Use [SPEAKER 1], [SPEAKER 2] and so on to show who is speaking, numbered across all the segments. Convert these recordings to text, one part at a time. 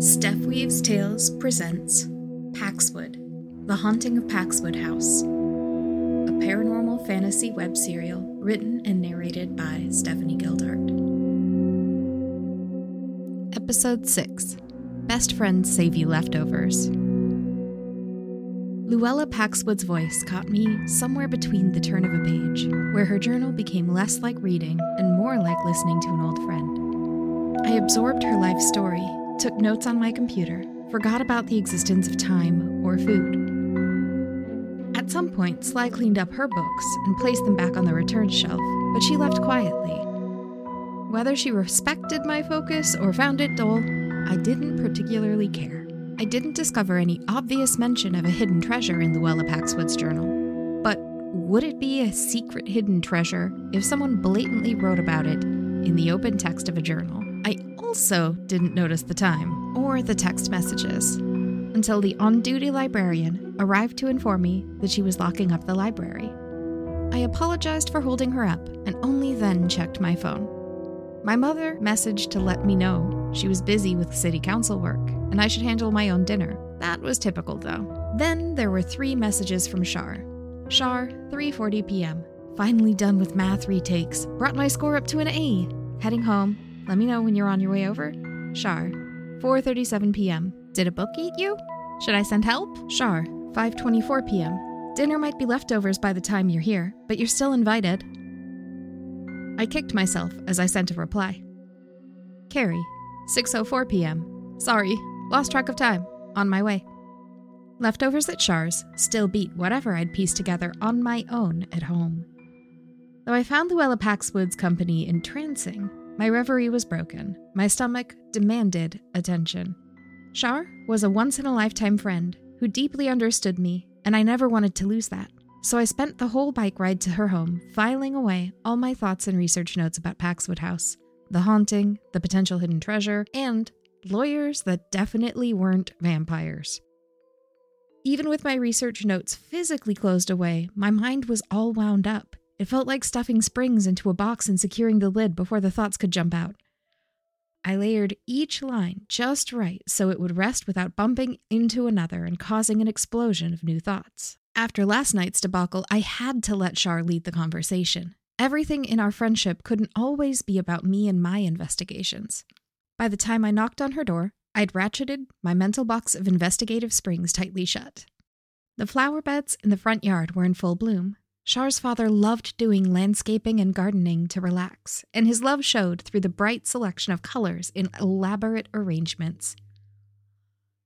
[SPEAKER 1] Steph Weaves Tales presents Paxwood, The Haunting of Paxwood House, a paranormal fantasy web serial written and narrated by Stephanie Gildart. Episode 6 Best Friends Save You Leftovers. Luella Paxwood's voice caught me somewhere between the turn of a page, where her journal became less like reading and more like listening to an old friend. I absorbed her life story took notes on my computer, forgot about the existence of time or food. At some point, Sly cleaned up her books and placed them back on the return shelf, but she left quietly. Whether she respected my focus or found it dull, I didn't particularly care. I didn't discover any obvious mention of a hidden treasure in Luella Paxwood's journal. But would it be a secret hidden treasure if someone blatantly wrote about it in the open text of a journal? I also didn't notice the time or the text messages until the on duty librarian arrived to inform me that she was locking up the library. I apologized for holding her up and only then checked my phone. My mother messaged to let me know she was busy with city council work and I should handle my own dinner. That was typical though. Then there were three messages from Char. Char, 3:40 p.m. Finally done with math retakes. Brought my score up to an A. Heading home, let me know when you're on your way over. Char, 4:37 p.m. Did a book eat you? Should I send help? Char, 5:24 p.m. Dinner might be leftovers by the time you're here, but you're still invited. I kicked myself as I sent a reply. Kerry, 6:04 p.m. Sorry, lost track of time. On my way. Leftovers at Char's still beat whatever I'd pieced together on my own at home. Though I found Luella Paxwood's company entrancing, my reverie was broken. My stomach demanded attention. Char was a once in a lifetime friend who deeply understood me, and I never wanted to lose that. So I spent the whole bike ride to her home filing away all my thoughts and research notes about Paxwood House, the haunting, the potential hidden treasure, and lawyers that definitely weren't vampires. Even with my research notes physically closed away, my mind was all wound up. It felt like stuffing springs into a box and securing the lid before the thoughts could jump out. I layered each line just right so it would rest without bumping into another and causing an explosion of new thoughts. After last night's debacle, I had to let Char lead the conversation. Everything in our friendship couldn't always be about me and my investigations. By the time I knocked on her door, I'd ratcheted my mental box of investigative springs tightly shut. The flower beds in the front yard were in full bloom, Char's father loved doing landscaping and gardening to relax, and his love showed through the bright selection of colors in elaborate arrangements.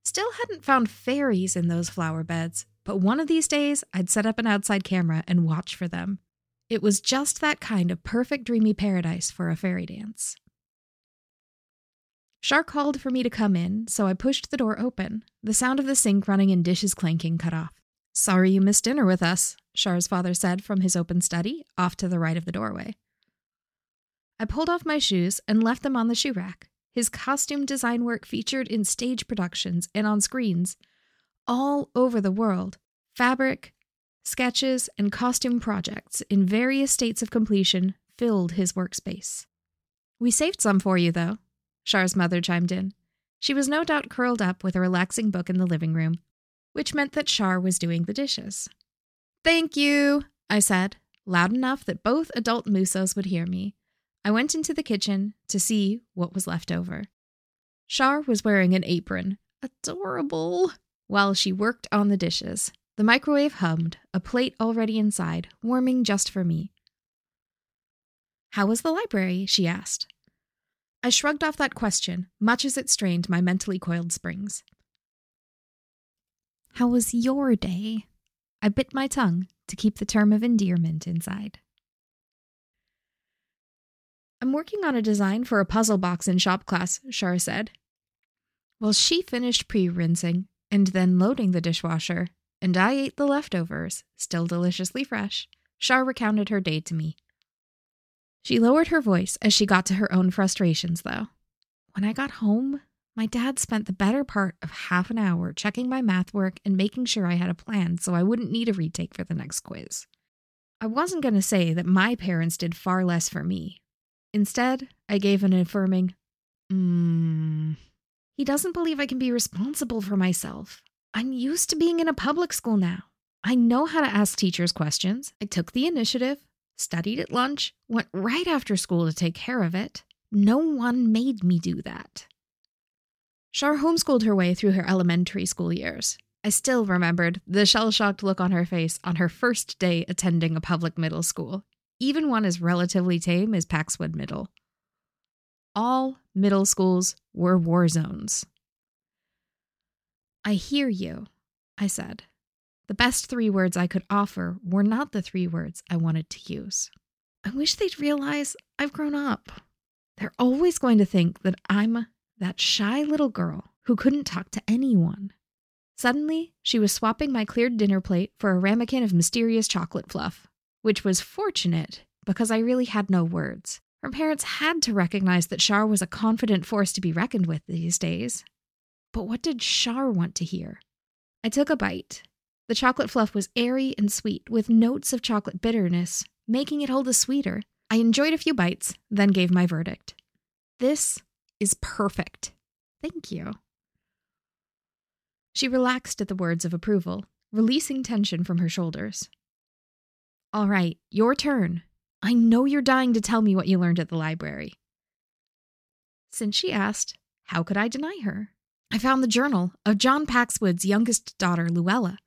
[SPEAKER 1] Still hadn't found fairies in those flower beds, but one of these days I'd set up an outside camera and watch for them. It was just that kind of perfect dreamy paradise for a fairy dance. Char called for me to come in, so I pushed the door open. The sound of the sink running and dishes clanking cut off. Sorry you missed dinner with us, Char's father said from his open study, off to the right of the doorway. I pulled off my shoes and left them on the shoe rack. His costume design work featured in stage productions and on screens all over the world. Fabric, sketches, and costume projects in various states of completion filled his workspace. We saved some for you, though, Char's mother chimed in. She was no doubt curled up with a relaxing book in the living room, which meant that Char was doing the dishes. Thank you, I said, loud enough that both adult Musos would hear me. I went into the kitchen to see what was left over. Char was wearing an apron, adorable, while she worked on the dishes. The microwave hummed, a plate already inside, warming just for me. How was the library? she asked. I shrugged off that question, much as it strained my mentally coiled springs. How was your day? I bit my tongue to keep the term of endearment inside. I'm working on a design for a puzzle box in shop class, Char said. Well, she finished pre rinsing and then loading the dishwasher, and I ate the leftovers, still deliciously fresh. Char recounted her day to me. She lowered her voice as she got to her own frustrations, though. When I got home, my dad spent the better part of half an hour checking my math work and making sure I had a plan so I wouldn't need a retake for the next quiz. I wasn't going to say that my parents did far less for me. Instead, I gave an affirming, mmm. He doesn't believe I can be responsible for myself. I'm used to being in a public school now. I know how to ask teachers questions. I took the initiative, studied at lunch, went right after school to take care of it. No one made me do that. Char homeschooled her way through her elementary school years. I still remembered the shell shocked look on her face on her first day attending a public middle school, even one as relatively tame as Paxwood Middle. All middle schools were war zones. I hear you, I said. The best three words I could offer were not the three words I wanted to use. I wish they'd realize I've grown up. They're always going to think that I'm that shy little girl who couldn't talk to anyone. Suddenly, she was swapping my cleared dinner plate for a ramekin of mysterious chocolate fluff, which was fortunate because I really had no words. Her parents had to recognize that Char was a confident force to be reckoned with these days. But what did Char want to hear? I took a bite. The chocolate fluff was airy and sweet, with notes of chocolate bitterness, making it all the sweeter. I enjoyed a few bites, then gave my verdict. This is perfect. Thank you. She relaxed at the words of approval, releasing tension from her shoulders. All right, your turn. I know you're dying to tell me what you learned at the library. Since she asked, how could I deny her? I found the journal of John Paxwood's youngest daughter, Luella.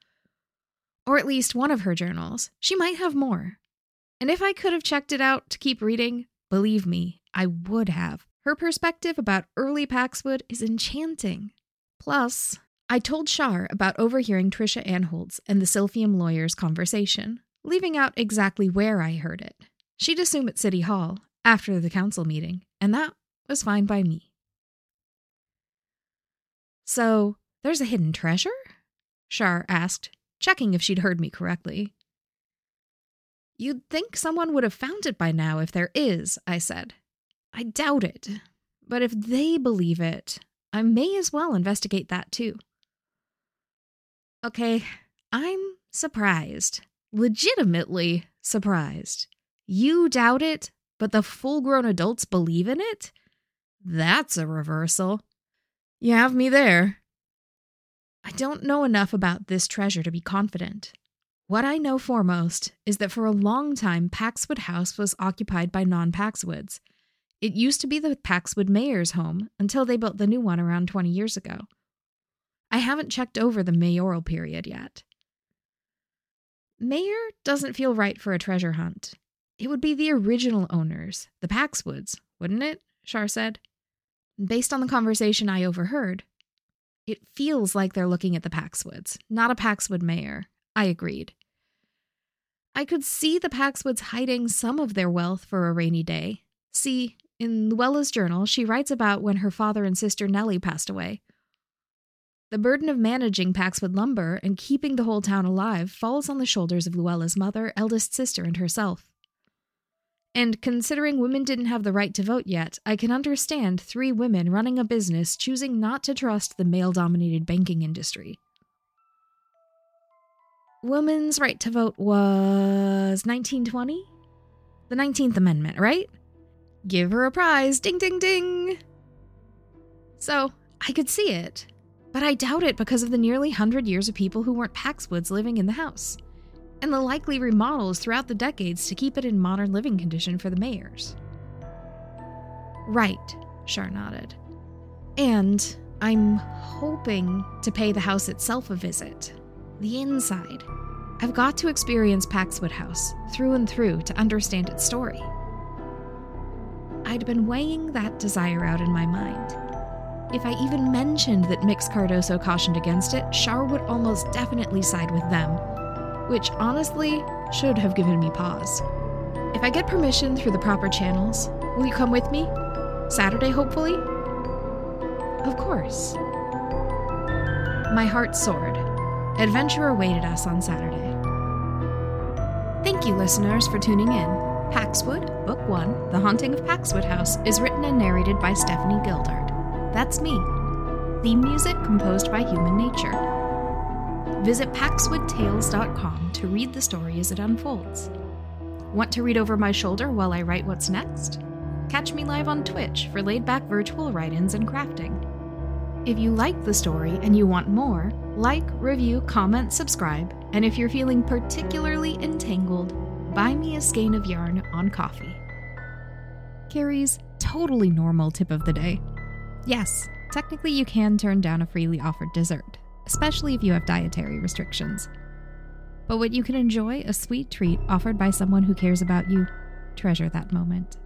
[SPEAKER 1] Or at least one of her journals. She might have more. And if I could have checked it out to keep reading, believe me, I would have. Her perspective about early Paxwood is enchanting. Plus, I told Char about overhearing Trisha Anholtz and the Silphium lawyer's conversation, leaving out exactly where I heard it. She'd assume at City Hall, after the council meeting, and that was fine by me. So, there's a hidden treasure? Char asked, checking if she'd heard me correctly. You'd think someone would have found it by now if there is, I said. I doubt it. But if they believe it, I may as well investigate that too. Okay, I'm surprised. Legitimately surprised. You doubt it, but the full grown adults believe in it? That's a reversal. You have me there. I don't know enough about this treasure to be confident. What I know foremost is that for a long time, Paxwood House was occupied by non Paxwoods. It used to be the Paxwood mayor's home until they built the new one around 20 years ago. I haven't checked over the mayoral period yet. Mayor doesn't feel right for a treasure hunt. It would be the original owners, the Paxwoods, wouldn't it? Char said. Based on the conversation I overheard, it feels like they're looking at the Paxwoods, not a Paxwood mayor. I agreed. I could see the Paxwoods hiding some of their wealth for a rainy day. See, in Luella's journal, she writes about when her father and sister Nellie passed away. The burden of managing Paxwood lumber and keeping the whole town alive falls on the shoulders of Luella's mother, eldest sister, and herself. And considering women didn't have the right to vote yet, I can understand three women running a business choosing not to trust the male dominated banking industry. Women's right to vote was 1920? The 19th Amendment, right? Give her a prize, ding ding ding! So, I could see it. But I doubt it because of the nearly hundred years of people who weren't Paxwoods living in the house, and the likely remodels throughout the decades to keep it in modern living condition for the mayors. Right, Char nodded. And I'm hoping to pay the house itself a visit. The inside. I've got to experience Paxwood House through and through to understand its story. I'd been weighing that desire out in my mind if I even mentioned that Mx Cardoso cautioned against it, Char would almost definitely side with them, which honestly should have given me pause. If I get permission through the proper channels, will you come with me? Saturday, hopefully? Of course. My heart soared. Adventure awaited us on Saturday. Thank you, listeners, for tuning in. Paxwood, Book 1, The Haunting of Paxwood House, is written and narrated by Stephanie Gildart. That's me. Theme music composed by Human Nature. Visit paxwoodtales.com to read the story as it unfolds. Want to read over my shoulder while I write what's next? Catch me live on Twitch for laid back virtual write ins and crafting. If you like the story and you want more, like, review, comment, subscribe, and if you're feeling particularly entangled, buy me a skein of yarn on Ko-fi. Kerry's totally normal tip of the day. Yes, technically you can turn down a freely offered dessert, especially if you have dietary restrictions. But when you can enjoy a sweet treat offered by someone who cares about you, treasure that moment.